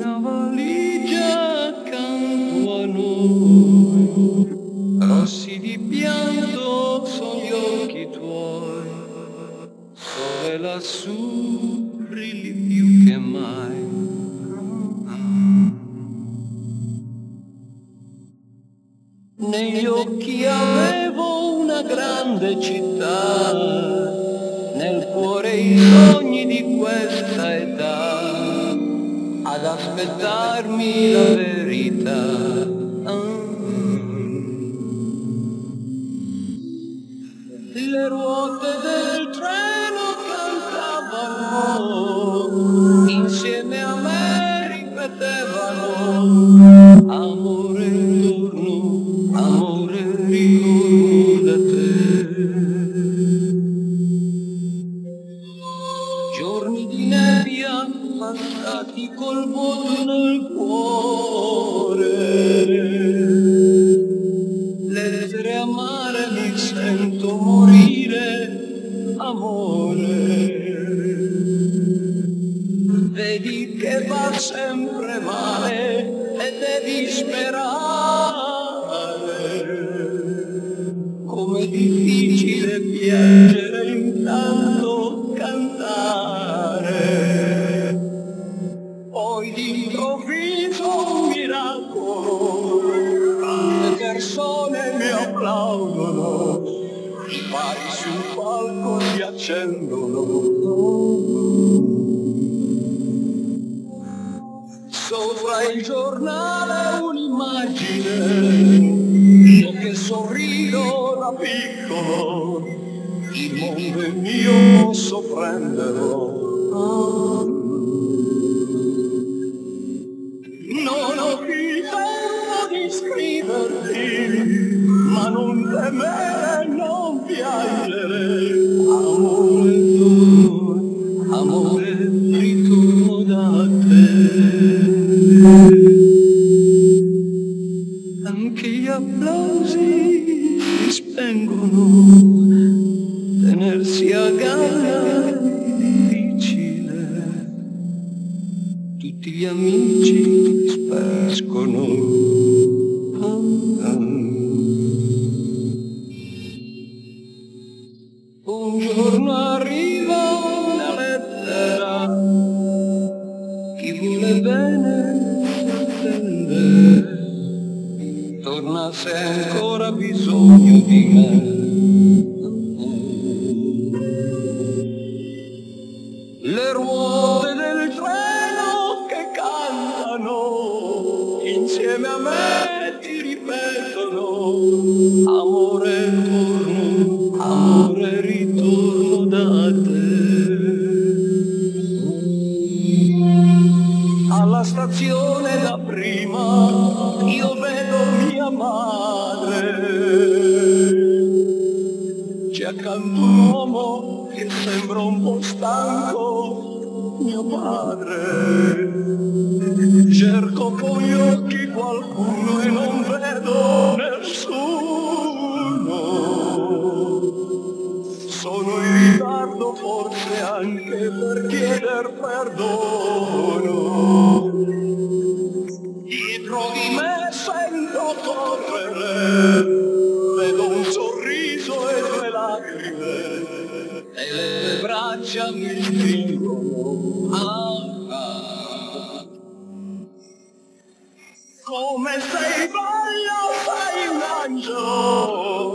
una valigia accanto a noi, rossi di pianto sono gli occhi tuoi, sole lassù brilli più che mai. Negli occhi avevo una grande città, nel cuore i sogni di questa età, ad aspettarmi la verità. Col vuoto nel cuore, lettere amare mi sento morire, amore. Vedi che va sempre male e devi sperare. Applaudono, i pari sul palco si accendono. Sopra il giornale un'immagine, io che sorrido da piccolo, il mondo è mio posso prenderlo. Non temere, non piangere. Amore tuo, amore ritorno da te. Anche gli applausi si spengono, tenersi a galla è difficile tutti gli amici spariscono. Se ancora bisogno di me. Le ruote del treno che cantano, insieme a me prima io vedo mia madre, c'è accanto un uomo che sembra un po' stanco, mio padre. Cerco con gli occhi qualcuno e non vedo nessuno. Sono in ritardo forse anche per chieder perdono. Vedo un sorriso e due lacrime, e le braccia mi stringono. Ah. Come sei bello, sei un angelo.